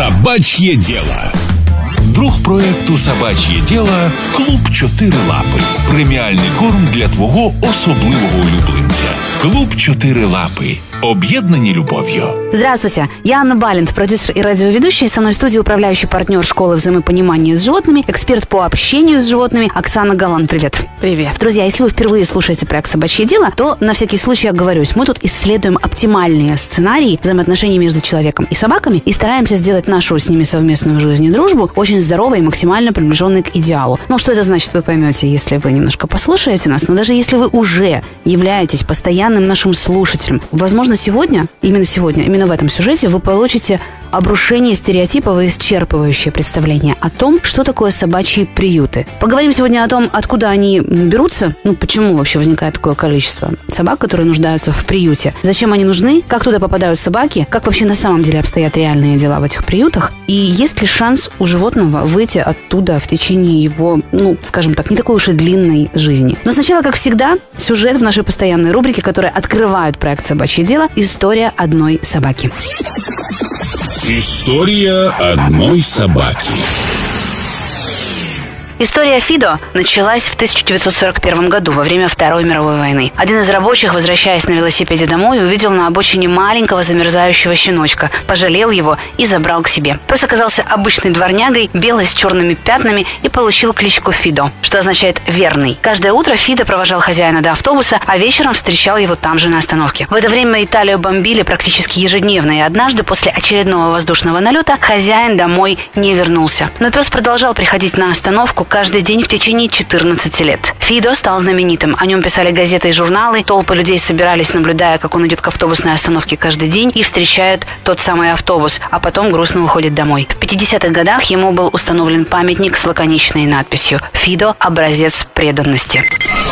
Собачье дело. Друг проекту Собач'є діло Клуб Чотири Лапи. Преміальний корм для твого особливого улюбленця. Клуб Чотири Лапи. Об'єднані любов'ю. Здравствуйте, я Анна Балент, продюсер и радиоведущая. Со мной в студии управляющий партнер школы взаимопонимания с животными, эксперт по общению с животными Оксана Галан. Привет. Привет. Друзья, если вы впервые слушаете проект «Собачье дело», то на всякий случай оговорюсь. Мы тут исследуем оптимальные сценарии взаимоотношений между человеком и собаками и стараемся сделать нашу с ними совместную жизнь и дружбу очень здоровой и максимально приближенной к идеалу. Ну, что это значит, вы поймете, если вы немножко послушаете нас. Но даже если вы уже являетесь постоянным нашим слушателем, возможно, сегодня, именно сегодня, именно в этом сюжете вы получите обрушение стереотипов и исчерпывающее представление о том, что такое собачьи приюты. Поговорим сегодня о том, откуда они берутся, ну, почему вообще возникает такое количество собак, которые нуждаются в приюте, зачем они нужны, как туда попадают собаки, как вообще на самом деле обстоят реальные дела в этих приютах, и есть ли шанс у животного выйти оттуда в течение его, ну, скажем так, не такой уж и длинной жизни. Но сначала, как всегда, сюжет в нашей постоянной рубрике, которая открывает проект «Собачье дело» «История одной собаки». История одной собаки. История Фидо началась в 1941 году, во время Второй мировой войны. Один из рабочих, возвращаясь на велосипеде домой, увидел на обочине маленького замерзающего щеночка, пожалел его и забрал к себе. Пес оказался обычной дворнягой, белой с черными пятнами и получил кличку Фидо, что означает «верный». Каждое утро Фидо провожал хозяина до автобуса, а вечером встречал его там же на остановке. В это время Италию бомбили практически ежедневно, и однажды после очередного воздушного налета хозяин домой не вернулся. Но пес продолжал приходить на остановку каждый день в течение 14 лет. Фидо стал знаменитым. О нем писали газеты и журналы. Толпы людей собирались, наблюдая, как он идет к автобусной остановке каждый день и встречает тот самый автобус, а потом грустно уходит домой. В 50-х годах ему был установлен памятник с лаконичной надписью «Фидо – образец преданности».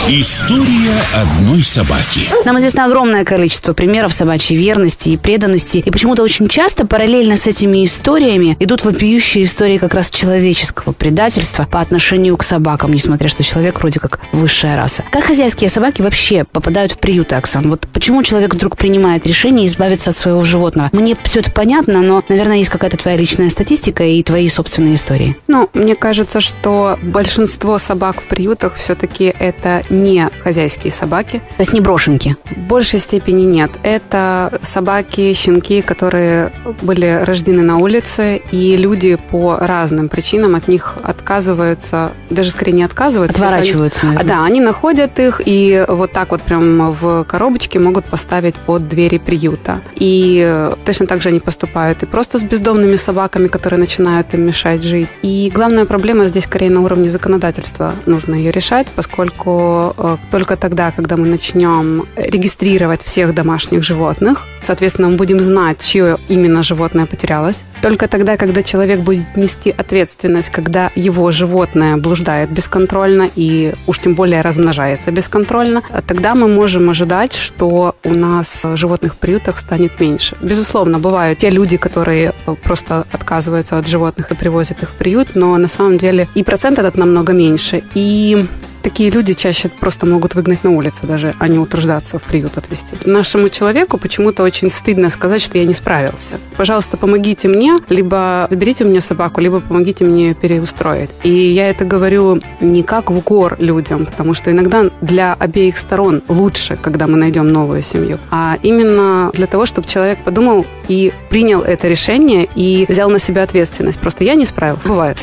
История одной собаки. Нам известно огромное количество примеров собачьей верности и преданности, и почему-то очень часто параллельно с этими историями идут вопиющие истории как раз человеческого предательства по отношению к собакам, несмотря что человек вроде как высшая раса. Как хозяйские собаки вообще попадают в приюты, Оксан? Вот почему человек вдруг принимает решение избавиться от своего животного? Мне все это понятно, но, наверное, есть какая-то твоя личная статистика и твои собственные истории. Ну, мне кажется, что большинство собак в приютах все-таки это не хозяйские собаки. То есть не брошенки? В большей степени нет. Это собаки, щенки, которые были рождены на улице, и люди по разным причинам от них отказываются, даже скорее не отказываются. Отворачиваются, Они, а, наверное. да, они находят их и вот так вот прям в коробочке могут поставить под двери приюта. И э, точно так же они поступают и просто с бездомными собаками, которые начинают им мешать жить. И главная проблема здесь скорее на уровне законодательства нужно ее решать, поскольку э, только тогда, когда мы начнем регистрировать всех домашних животных, соответственно, мы будем знать, чье именно животное потерялось. Только тогда, когда человек будет нести ответственность, когда его животное блуждает бесконтрольно и уж тем более размножается бесконтрольно, тогда мы можем ожидать, что у нас животных в приютах станет меньше. Безусловно, бывают те люди, которые просто отказываются от животных и привозят их в приют, но на самом деле и процент этот намного меньше. И такие люди чаще просто могут выгнать на улицу даже, а не утруждаться в приют отвезти. Нашему человеку почему-то очень стыдно сказать, что я не справился. Пожалуйста, помогите мне, либо заберите у меня собаку, либо помогите мне переустроить. И я это говорю не как в укор людям, потому что иногда для обеих сторон лучше, когда мы найдем новую семью, а именно для того, чтобы человек подумал и принял это решение и взял на себя ответственность. Просто я не справился. Бывает.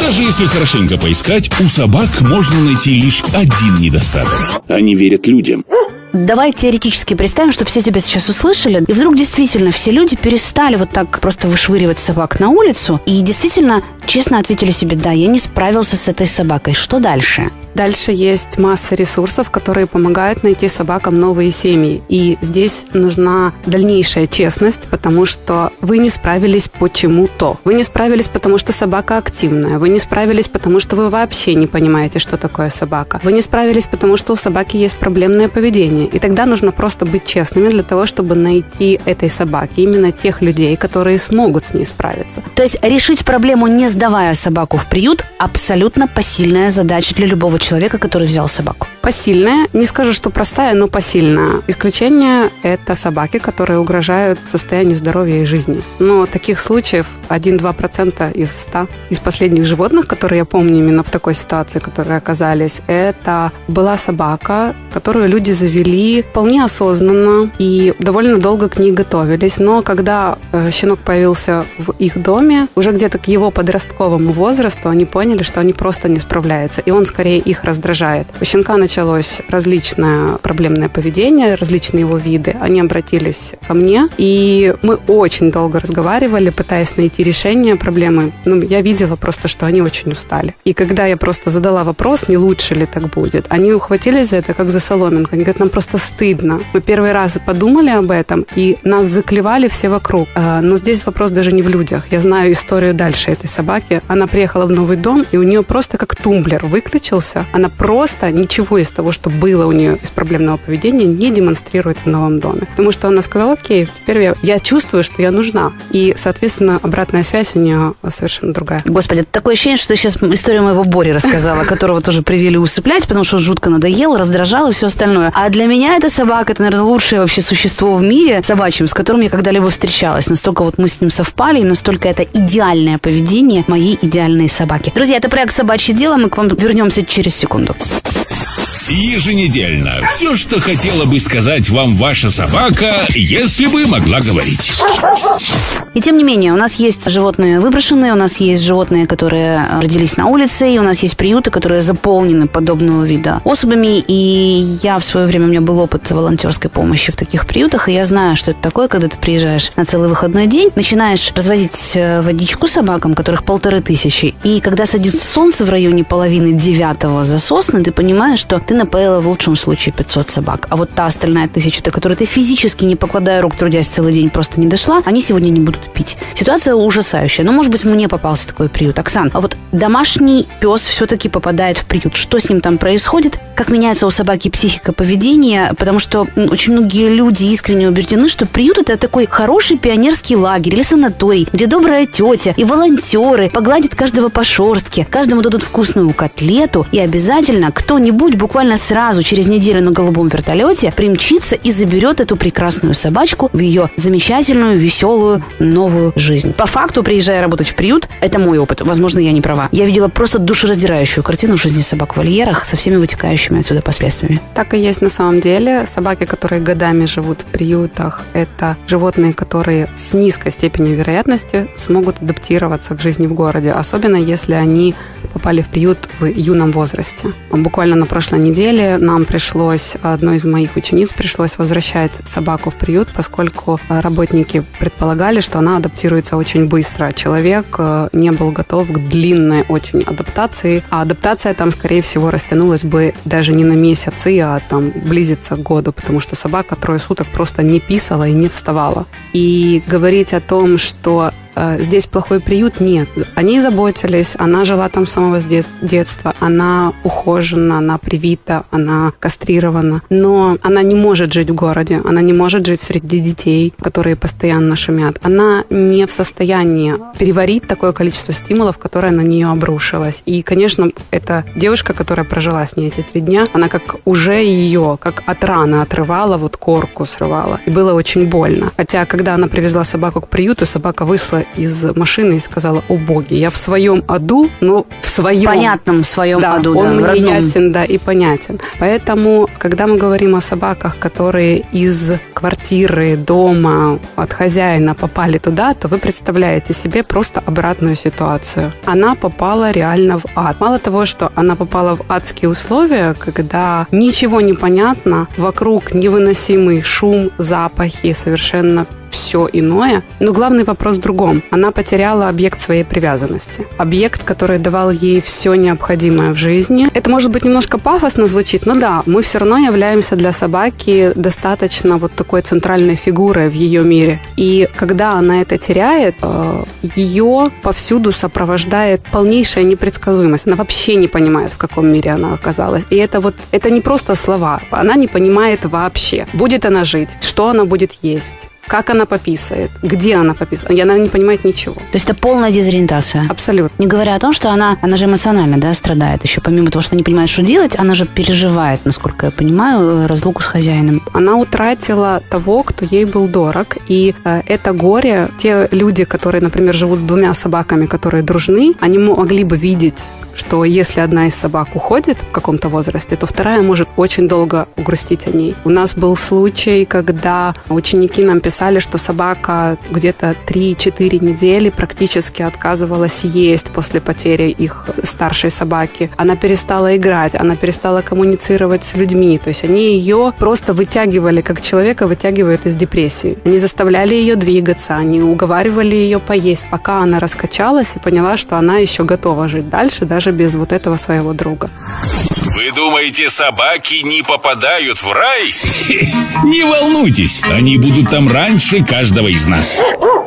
Даже если хорошенько поискать, у собак можно найти лишь один недостаток. Они верят людям. Давай теоретически представим, что все тебя сейчас услышали, и вдруг действительно все люди перестали вот так просто вышвыривать собак на улицу, и действительно честно ответили себе, да, я не справился с этой собакой. Что дальше? Дальше есть масса ресурсов, которые помогают найти собакам новые семьи. И здесь нужна дальнейшая честность, потому что вы не справились почему-то. Вы не справились, потому что собака активная. Вы не справились, потому что вы вообще не понимаете, что такое собака. Вы не справились, потому что у собаки есть проблемное поведение. И тогда нужно просто быть честными для того, чтобы найти этой собаке именно тех людей, которые смогут с ней справиться. То есть решить проблему, не сдавая собаку в приют, абсолютно посильная задача для любого человека, который взял собаку. Посильная. Не скажу, что простая, но посильная. Исключение – это собаки, которые угрожают состоянию здоровья и жизни. Но таких случаев 1-2% из 100. Из последних животных, которые я помню именно в такой ситуации, которые оказались, это была собака, которую люди завели вполне осознанно и довольно долго к ней готовились. Но когда э, щенок появился в их доме, уже где-то к его подростковому возрасту они поняли, что они просто не справляются, и он скорее их раздражает. У щенка началось различное проблемное поведение, различные его виды. Они обратились ко мне, и мы очень долго разговаривали, пытаясь найти решение проблемы. Ну, я видела просто, что они очень устали. И когда я просто задала вопрос, не лучше ли так будет, они ухватились за это как за соломинку. Они говорят, нам просто стыдно. Мы первый раз подумали об этом, и нас заклевали все вокруг. А, но здесь вопрос даже не в людях. Я знаю историю дальше этой собаки. Она приехала в новый дом, и у нее просто как тумблер выключился. Она просто ничего из того, что было у нее из проблемного поведения, не демонстрирует в новом доме. Потому что она сказала, окей, теперь я, я чувствую, что я нужна. И, соответственно, обратная связь у нее совершенно другая. Господи, такое ощущение, что сейчас историю моего Бори рассказала, которого тоже привели усыплять, потому что он жутко надоел, раздражал и все остальное. А для меня эта собака, это, наверное, лучшее вообще существо в мире собачьим, с которым я когда-либо встречалась. Настолько вот мы с ним совпали, и настолько это идеальное поведение моей идеальной собаки. Друзья, это проект «Собачье дело». Мы к вам вернемся через секунду. Еженедельно. Все, что хотела бы сказать вам ваша собака, если бы могла говорить. И тем не менее, у нас есть животные выброшенные, у нас есть животные, которые родились на улице, и у нас есть приюты, которые заполнены подобного вида особями. И я в свое время, у меня был опыт волонтерской помощи в таких приютах, и я знаю, что это такое, когда ты приезжаешь на целый выходной день, начинаешь развозить э, водичку собакам, которых полторы тысячи, и когда садится солнце в районе половины девятого за сосны, ты понимаешь, что ты напоила в лучшем случае 500 собак. А вот та остальная тысяча, до которой ты физически, не покладая рук, трудясь целый день, просто не дошла, они сегодня не будут пить. Ситуация ужасающая. Но, может быть, мне попался такой приют. Оксан, а вот домашний пес все-таки попадает в приют. Что с ним там происходит? Как меняется у собаки психика поведения? Потому что очень многие люди искренне убеждены, что приют это такой хороший пионерский лагерь или санаторий, где добрая тетя и волонтеры погладят каждого по шорстке, каждому дадут вкусную котлету, и обязательно кто-нибудь буквально сразу через неделю на голубом вертолете примчится и заберет эту прекрасную собачку в ее замечательную, веселую, новую жизнь. По факту, приезжая работать в приют, это мой опыт, возможно, я не права. Я видела просто душераздирающую картину жизни собак в вольерах со всеми вытекающими отсюда последствиями. Так и есть на самом деле. Собаки, которые годами живут в приютах, это животные, которые с низкой степенью вероятности смогут адаптироваться к жизни в городе, особенно если они попали в приют в юном возрасте. Буквально на прошлой неделе нам пришлось, одной из моих учениц пришлось возвращать собаку в приют, поскольку э, работники предполагали, что она адаптируется очень быстро. Человек э, не был готов к длинной очень адаптации, а адаптация там, скорее всего, растянулась бы даже не на месяцы, а там близится к году, потому что собака трое суток просто не писала и не вставала. И говорить о том, что здесь плохой приют, нет. Они заботились, она жила там с самого детства, она ухожена, она привита, она кастрирована, но она не может жить в городе, она не может жить среди детей, которые постоянно шумят. Она не в состоянии переварить такое количество стимулов, которое на нее обрушилось. И, конечно, эта девушка, которая прожила с ней эти три дня, она как уже ее, как от раны отрывала, вот корку срывала. И было очень больно. Хотя, когда она привезла собаку к приюту, собака высла из машины и сказала, о боги, я в своем аду, но в своем... Понятном своем да, аду, он да, мне ясен, да, и понятен. Поэтому, когда мы говорим о собаках, которые из квартиры, дома, от хозяина попали туда, то вы представляете себе просто обратную ситуацию. Она попала реально в ад. Мало того, что она попала в адские условия, когда ничего не понятно, вокруг невыносимый шум, запахи, совершенно все иное. Но главный вопрос в другом. Она потеряла объект своей привязанности. Объект, который давал ей все необходимое в жизни. Это может быть немножко пафосно звучит, но да, мы все равно являемся для собаки достаточно вот такой центральной фигурой в ее мире. И когда она это теряет, э, ее повсюду сопровождает полнейшая непредсказуемость. Она вообще не понимает, в каком мире она оказалась. И это вот, это не просто слова. Она не понимает вообще, будет она жить, что она будет есть, как она пописает, где она пописает. И она не понимает ничего. То есть это полная дезориентация? Абсолютно. Не говоря о том, что она, она же эмоционально да, страдает еще. Помимо того, что не понимает, что делать, она же переживает, насколько я понимаю, разлуку с хозяином. Она утратила того, кто ей был дорог. И э, это горе, те люди, которые, например, живут с двумя собаками, которые дружны, они могли бы видеть что если одна из собак уходит в каком-то возрасте, то вторая может очень долго грустить о ней. У нас был случай, когда ученики нам писали, что собака где-то 3-4 недели практически отказывалась есть после потери их старшей собаки. Она перестала играть, она перестала коммуницировать с людьми. То есть они ее просто вытягивали, как человека вытягивают из депрессии. Они заставляли ее двигаться, они уговаривали ее поесть, пока она раскачалась и поняла, что она еще готова жить дальше, даже без вот этого своего друга. Вы думаете, собаки не попадают в рай? Не волнуйтесь, они будут там раньше каждого из нас.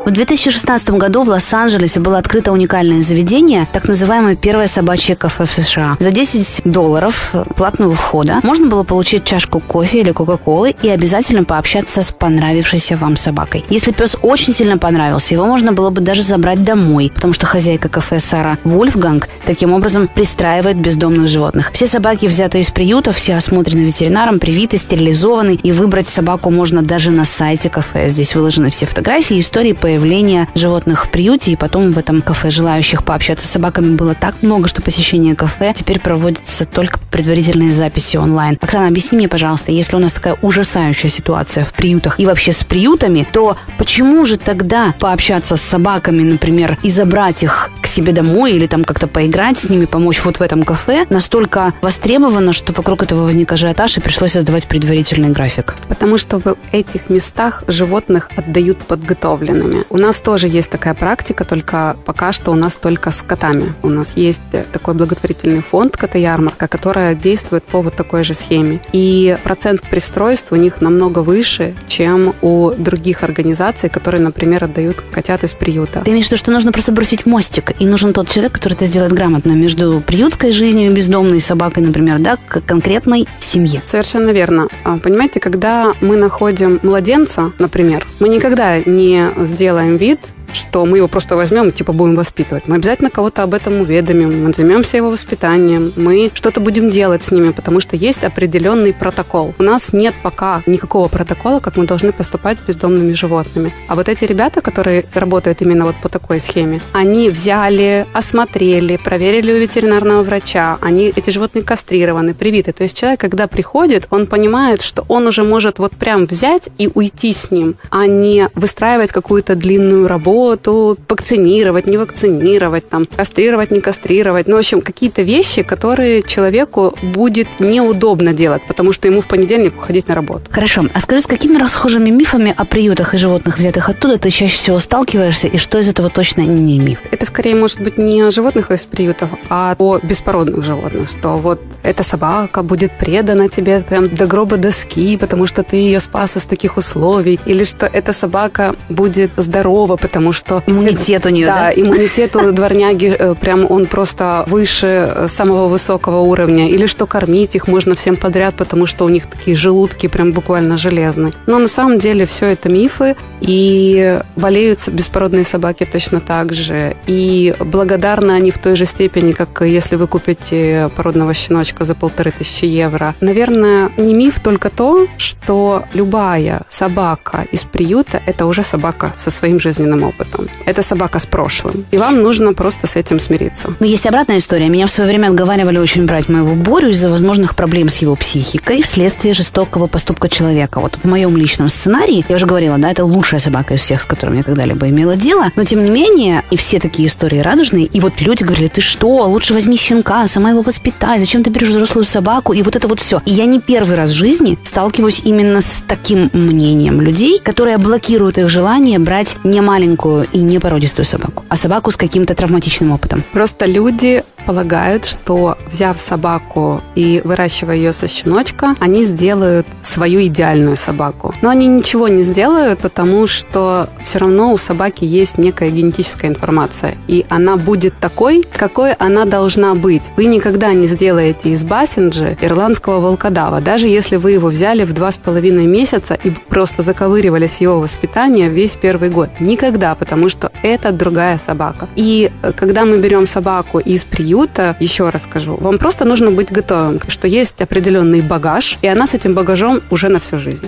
В 2016 году в Лос-Анджелесе было открыто уникальное заведение, так называемое первое собачье кафе в США. За 10 долларов платного входа можно было получить чашку кофе или кока-колы и обязательно пообщаться с понравившейся вам собакой. Если пес очень сильно понравился, его можно было бы даже забрать домой, потому что хозяйка кафе Сара Вольфганг таким образом пристраивает бездомных животных. Все собаки взяты из приюта, все осмотрены ветеринаром, привиты, стерилизованы, и выбрать собаку можно даже на сайте кафе. Здесь выложены все фотографии, истории появления животных в приюте, и потом в этом кафе желающих пообщаться с собаками было так много, что посещение кафе теперь проводится только предварительные записи онлайн. Оксана, объясни мне, пожалуйста, если у нас такая ужасающая ситуация в приютах и вообще с приютами, то почему же тогда пообщаться с собаками, например, и забрать их к себе домой или там как-то поиграть с ними, помочь вот в этом кафе, настолько востребовано, что вокруг этого возник ажиотаж и пришлось создавать предварительный график? Потому что в этих местах животных отдают подготовленными. У нас тоже есть такая практика, только пока что у нас только с котами. У нас есть такой благотворительный фонд «Кота-ярмарка», которая действует по вот такой же схеме. И процент пристройств у них намного выше, чем у других организаций, которые, например, отдают котят из приюта. Ты имеешь в виду, что нужно просто бросить мостик, и нужен тот человек, который это сделает грамотно между приютской жизнью бездомной собакой, например, да, к конкретной семье. Совершенно верно. А, понимаете, когда мы находим младенца, например, мы никогда не сделаем вид, что мы его просто возьмем и типа будем воспитывать. Мы обязательно кого-то об этом уведомим, мы займемся его воспитанием, мы что-то будем делать с ними, потому что есть определенный протокол. У нас нет пока никакого протокола, как мы должны поступать с бездомными животными. А вот эти ребята, которые работают именно вот по такой схеме, они взяли, осмотрели, проверили у ветеринарного врача, они, эти животные кастрированы, привиты. То есть человек, когда приходит, он понимает, что он уже может вот прям взять и уйти с ним, а не выстраивать какую-то длинную работу, работу, вакцинировать, не вакцинировать, там, кастрировать, не кастрировать. Ну, в общем, какие-то вещи, которые человеку будет неудобно делать, потому что ему в понедельник уходить на работу. Хорошо. А скажи, с какими расхожими мифами о приютах и животных, взятых оттуда, ты чаще всего сталкиваешься, и что из этого точно не миф? Это скорее может быть не о животных из приютов, а о беспородных животных, что вот эта собака будет предана тебе прям до гроба доски, потому что ты ее спас из таких условий, или что эта собака будет здорова, потому что... Иммунитет у нее, да? Да, иммунитет у дворняги э, прям он просто выше э, самого высокого уровня. Или что кормить их можно всем подряд, потому что у них такие желудки прям буквально железные. Но на самом деле все это мифы, и болеют беспородные собаки точно так же. И благодарны они в той же степени, как если вы купите породного щеночка за полторы тысячи евро. Наверное, не миф только то, что любая собака из приюта – это уже собака со своим жизненным опытом опытом. Это собака с прошлым. И вам нужно просто с этим смириться. Но есть обратная история. Меня в свое время отговаривали очень брать моего Борю из-за возможных проблем с его психикой вследствие жестокого поступка человека. Вот в моем личном сценарии, я уже говорила, да, это лучшая собака из всех, с которыми я когда-либо имела дело. Но, тем не менее, и все такие истории радужные. И вот люди говорили, ты что, лучше возьми щенка, сама его воспитай, зачем ты берешь взрослую собаку? И вот это вот все. И я не первый раз в жизни сталкиваюсь именно с таким мнением людей, которые блокируют их желание брать не маленькую и не породистую собаку, а собаку с каким-то травматичным опытом. Просто люди полагают, что взяв собаку и выращивая ее со щеночка, они сделают свою идеальную собаку. Но они ничего не сделают, потому что все равно у собаки есть некая генетическая информация, и она будет такой, какой она должна быть. Вы никогда не сделаете из Бассинджи ирландского волкодава, даже если вы его взяли в два с половиной месяца и просто заковыривались его воспитание весь первый год. Никогда, потому что это другая собака. И э, когда мы берем собаку из приюта, еще раз скажу, вам просто нужно быть готовым, что есть определенный багаж, и она с этим багажом уже на всю жизнь.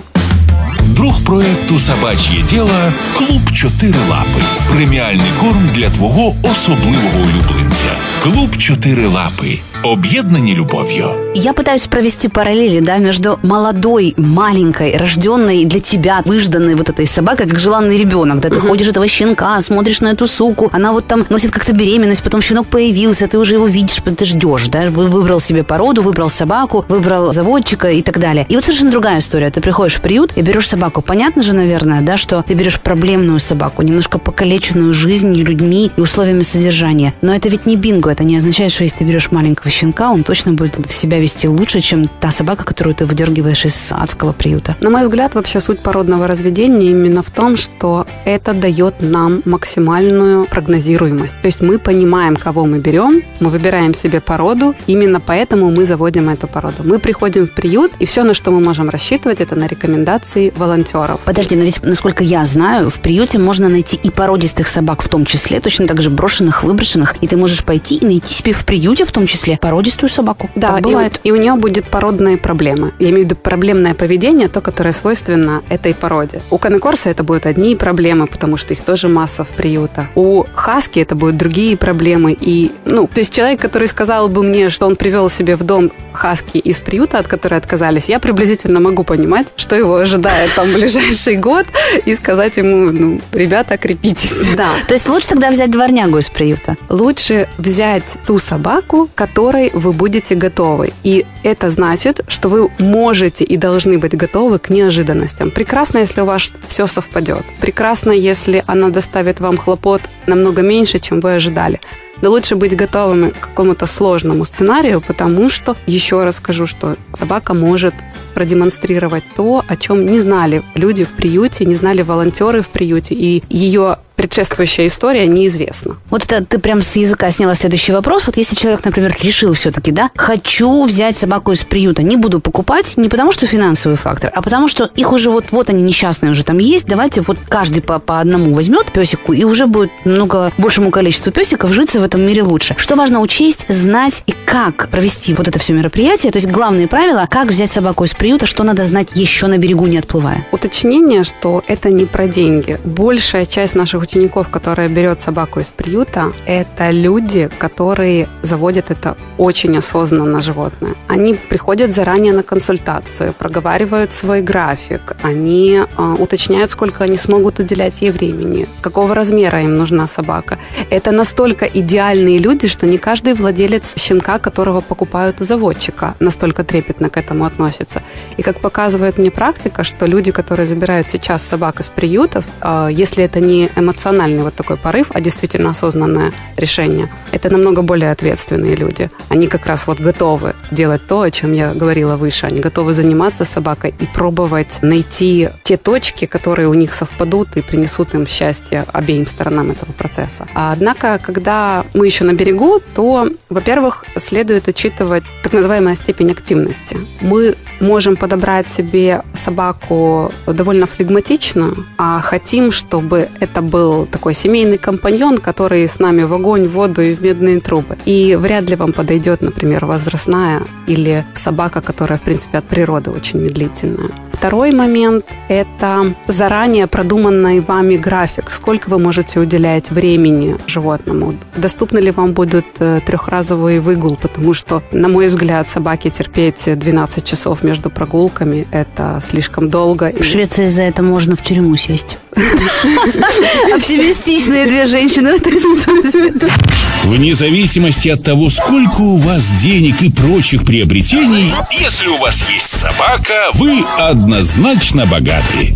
Друг проекту Собач'є діло Клуб Чотири Лапи. Преміальний корм для твого особливого улюбленця. Клуб Чотири Лапи. Об'єднані любов'ю. Я пытаюсь провести параллели, да, между молодой, маленькой, рожденной для тебя, выжданной вот этой собакой, как желанный ребенок, да, ты ходишь этого щенка, смотришь на эту суку, она вот там носит как-то беременность, потом щенок появился, ты уже его видишь, ты ждешь, да, Вы- выбрал себе породу, выбрал собаку, выбрал заводчика и так далее. И вот совершенно другая история. Ты приходишь в приют и берешь собаку. Понятно же, наверное, да, что ты берешь проблемную собаку, немножко покалеченную жизнью, людьми и условиями содержания. Но это ведь не бинго, это не означает, что если ты берешь маленького щенка, он точно будет себя вести лучше, чем та собака, которую ты выдергиваешь из адского приюта. На мой взгляд, вообще суть породного разведения именно в том, что это дает нам максимальную прогнозируемость. То есть мы понимаем, кого мы берем, мы выбираем себе породу, именно поэтому мы заводим эту породу. Мы приходим в приют, и все, на что мы можем рассчитывать, это на рекомендации волонтеров. Подожди, но ведь, насколько я знаю, в приюте можно найти и породистых собак в том числе, точно так же брошенных, выброшенных, и ты можешь пойти и найти себе в приюте в том числе породистую собаку. Да, так и, бывает. и у нее будет породные проблемы. Я имею в виду проблемное поведение, то, которое свойственно этой породе. У канекорса это будут одни проблемы, потому что их тоже масса в приютах. У хаски это будут другие проблемы. И, ну, то есть человек, который сказал бы мне, что он привел себе в дом хаски из приюта, от которой отказались, я приблизительно могу понимать, что его ожидает там ближайший год, и сказать ему, ну, ребята, крепитесь. Да. То есть лучше тогда взять дворнягу из приюта. Лучше взять ту собаку, которой вы будете готовы. И это значит, что вы можете и должны быть готовы к неожиданностям. Прекрасно, если у вас все совпадет. Прекрасно, если она доставит вам хлопот намного меньше, чем вы ожидали. Но лучше быть готовыми к какому-то сложному сценарию, потому что, еще раз скажу, что собака может продемонстрировать то, о чем не знали люди в приюте, не знали волонтеры в приюте, и ее предшествующая история неизвестна. Вот это ты прям с языка сняла следующий вопрос. Вот если человек, например, решил все-таки, да, хочу взять собаку из приюта, не буду покупать, не потому что финансовый фактор, а потому что их уже вот, вот они несчастные уже там есть, давайте вот каждый по, по одному возьмет песику, и уже будет много большему количеству песиков житься в этом мире лучше. Что важно учесть, знать и как провести вот это все мероприятие, то есть главные правила, как взять собаку из приюта, что надо знать еще на берегу, не отплывая. Уточнение, что это не про деньги. Большая часть наших учеников, которая берет собаку из приюта, это люди, которые заводят это очень осознанно животное. Они приходят заранее на консультацию, проговаривают свой график, они э, уточняют, сколько они смогут уделять ей времени, какого размера им нужна собака. Это настолько идеальные люди, что не каждый владелец щенка, которого покупают у заводчика, настолько трепетно к этому относится. И как показывает мне практика, что люди, которые забирают сейчас собак из приютов, э, если это не эмоциональный вот такой порыв, а действительно осознанное решение, это намного более ответственные люди. Они как раз вот готовы делать то, о чем я говорила выше. Они готовы заниматься собакой и пробовать найти те точки, которые у них совпадут и принесут им счастье обеим сторонам этого процесса. А однако, когда мы еще на берегу, то, во-первых, следует учитывать так называемая степень активности. Мы можем подобрать себе собаку довольно флегматичную, а хотим, чтобы это был такой семейный компаньон, который с нами в огонь, в воду и в медные трубы. И вряд ли вам подойдет, например, возрастная или собака, которая, в принципе, от природы очень медлительная. Второй момент – это заранее продуманный вами график. Сколько вы можете уделять времени животному? Доступны ли вам будут э, трехразовый выгул? Потому что, на мой взгляд, собаке терпеть 12 часов между прогулками – это слишком долго. В Швеции за это можно в тюрьму сесть. Оптимистичные две женщины в. Вне зависимости от того, сколько у вас денег и прочих приобретений, если у вас есть собака, вы однозначно богаты.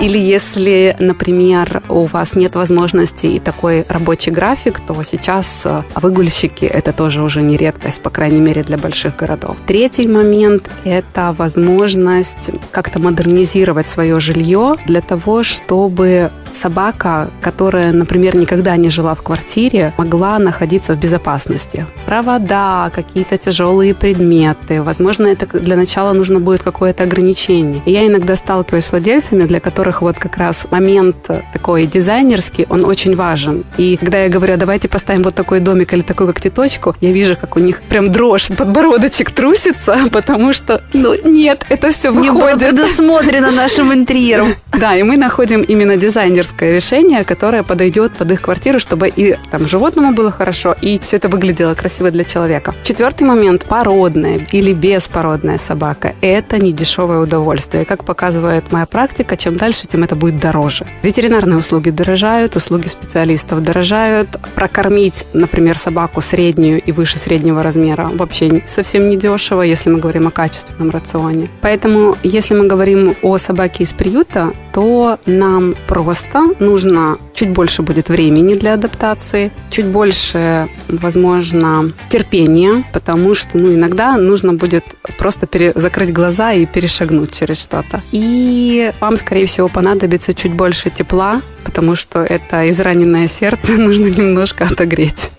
Или если, например, у вас нет возможности и такой рабочий график, то сейчас э, выгульщики – это тоже уже не редкость, по крайней мере, для больших городов. Третий момент – это возможность как-то модернизировать свое жилье для того, чтобы собака, которая, например, никогда не жила в квартире, могла находиться в безопасности. Провода, какие-то тяжелые предметы. Возможно, это для начала нужно будет какое-то ограничение. И я иногда сталкиваюсь с владельцами, для которых вот как раз момент такой дизайнерский, он очень важен. И когда я говорю, «А давайте поставим вот такой домик или такую когтеточку, я вижу, как у них прям дрожь, подбородочек трусится, потому что, ну, нет, это все выходит. Не было предусмотрено нашим интерьером. Да, и мы находим именно дизайнерское решение, которое подойдет под их квартиру, чтобы и там животному было хорошо, и все это выглядело красиво для человека. Четвертый момент – породная или беспородная собака. Это не дешевое удовольствие. Как показывает моя практика, чем дальше, тем это будет дороже. Ветеринарные услуги дорожают, услуги специалистов дорожают. Прокормить, например, собаку среднюю и выше среднего размера вообще совсем не дешево, если мы говорим о качественном рационе. Поэтому, если мы говорим о собаке из приюта, то нам просто нужно чуть больше будет времени для адаптации, чуть больше, возможно, терпения, потому что ну, иногда нужно будет просто пере- закрыть глаза и перешагнуть через что-то. И вам, скорее всего, понадобится чуть больше тепла, потому что это израненное сердце нужно немножко отогреть.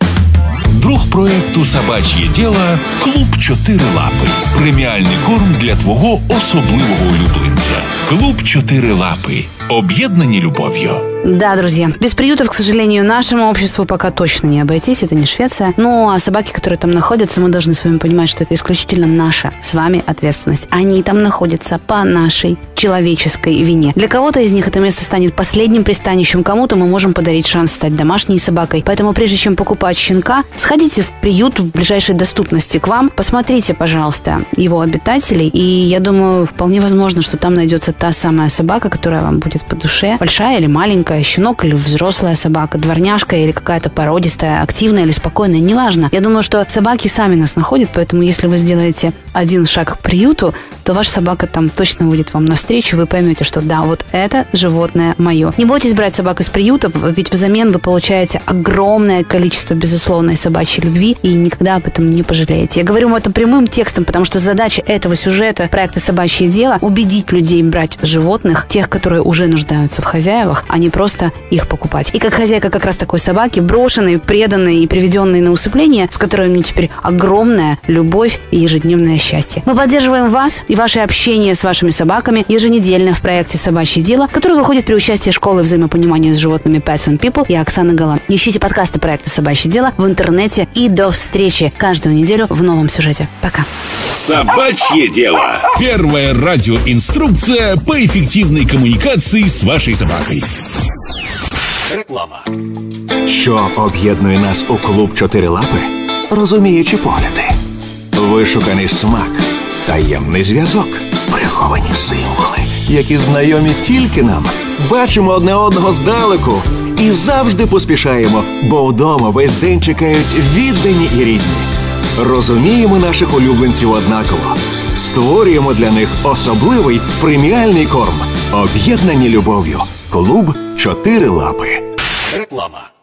Друг проекту Собач'є діло Клуб Чотири Лапи. Преміальний корм для твого особливого улюбленця. Клуб Чотири Лапи. Об'єднані любов'ю. Да, друзья, без приютов, к сожалению, нашему обществу пока точно не обойтись, это не Швеция. Ну, а собаки, которые там находятся, мы должны с вами понимать, что это исключительно наша с вами ответственность. Они там находятся по нашей человеческой вине. Для кого-то из них это место станет последним пристанищем, кому-то мы можем подарить шанс стать домашней собакой. Поэтому прежде чем покупать щенка, сходите в приют в ближайшей доступности к вам, посмотрите, пожалуйста, его обитателей, и я думаю, вполне возможно, что там найдется та самая собака, которая вам будет по душе, большая или маленькая, щенок или взрослая собака, дворняжка или какая-то породистая, активная или спокойная, неважно. Я думаю, что собаки сами нас находят, поэтому если вы сделаете один шаг к приюту, то ваша собака там точно будет вам навстречу, вы поймете, что да, вот это животное мое. Не бойтесь брать собак из приютов, ведь взамен вы получаете огромное количество безусловной собачьей любви и никогда об этом не пожалеете. Я говорю вам это прямым текстом, потому что задача этого сюжета проекта «Собачье дело» убедить людей брать животных, тех, которые уже нуждаются в хозяевах, а не просто их покупать. И как хозяйка как раз такой собаки, брошенной, преданной и приведенной на усыпление, с которой у меня теперь огромная любовь и ежедневное счастье. Мы поддерживаем вас и ваше общение с вашими собаками еженедельно в проекте «Собачье дело», который выходит при участии школы взаимопонимания с животными Pets and People и Оксаны Галан. Ищите подкасты проекта «Собачье дело» в интернете и до встречи каждую неделю в новом сюжете. Пока. Собачье дело. Первая радиоинструкция по эффективной коммуникации с вашей собакой. Реклама. Що об'єднує нас у клуб чотири лапи? Розуміючі погляди, вишуканий смак, таємний зв'язок, приховані символи, які знайомі тільки нам. Бачимо одне одного здалеку і завжди поспішаємо, бо вдома весь день чекають віддані і рідні. Розуміємо наших улюбленців однаково. Створюємо для них особливий преміальний корм, об'єднані любов'ю. Клуб чотири лапи. Реклама.